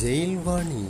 ஜெயில்வாணி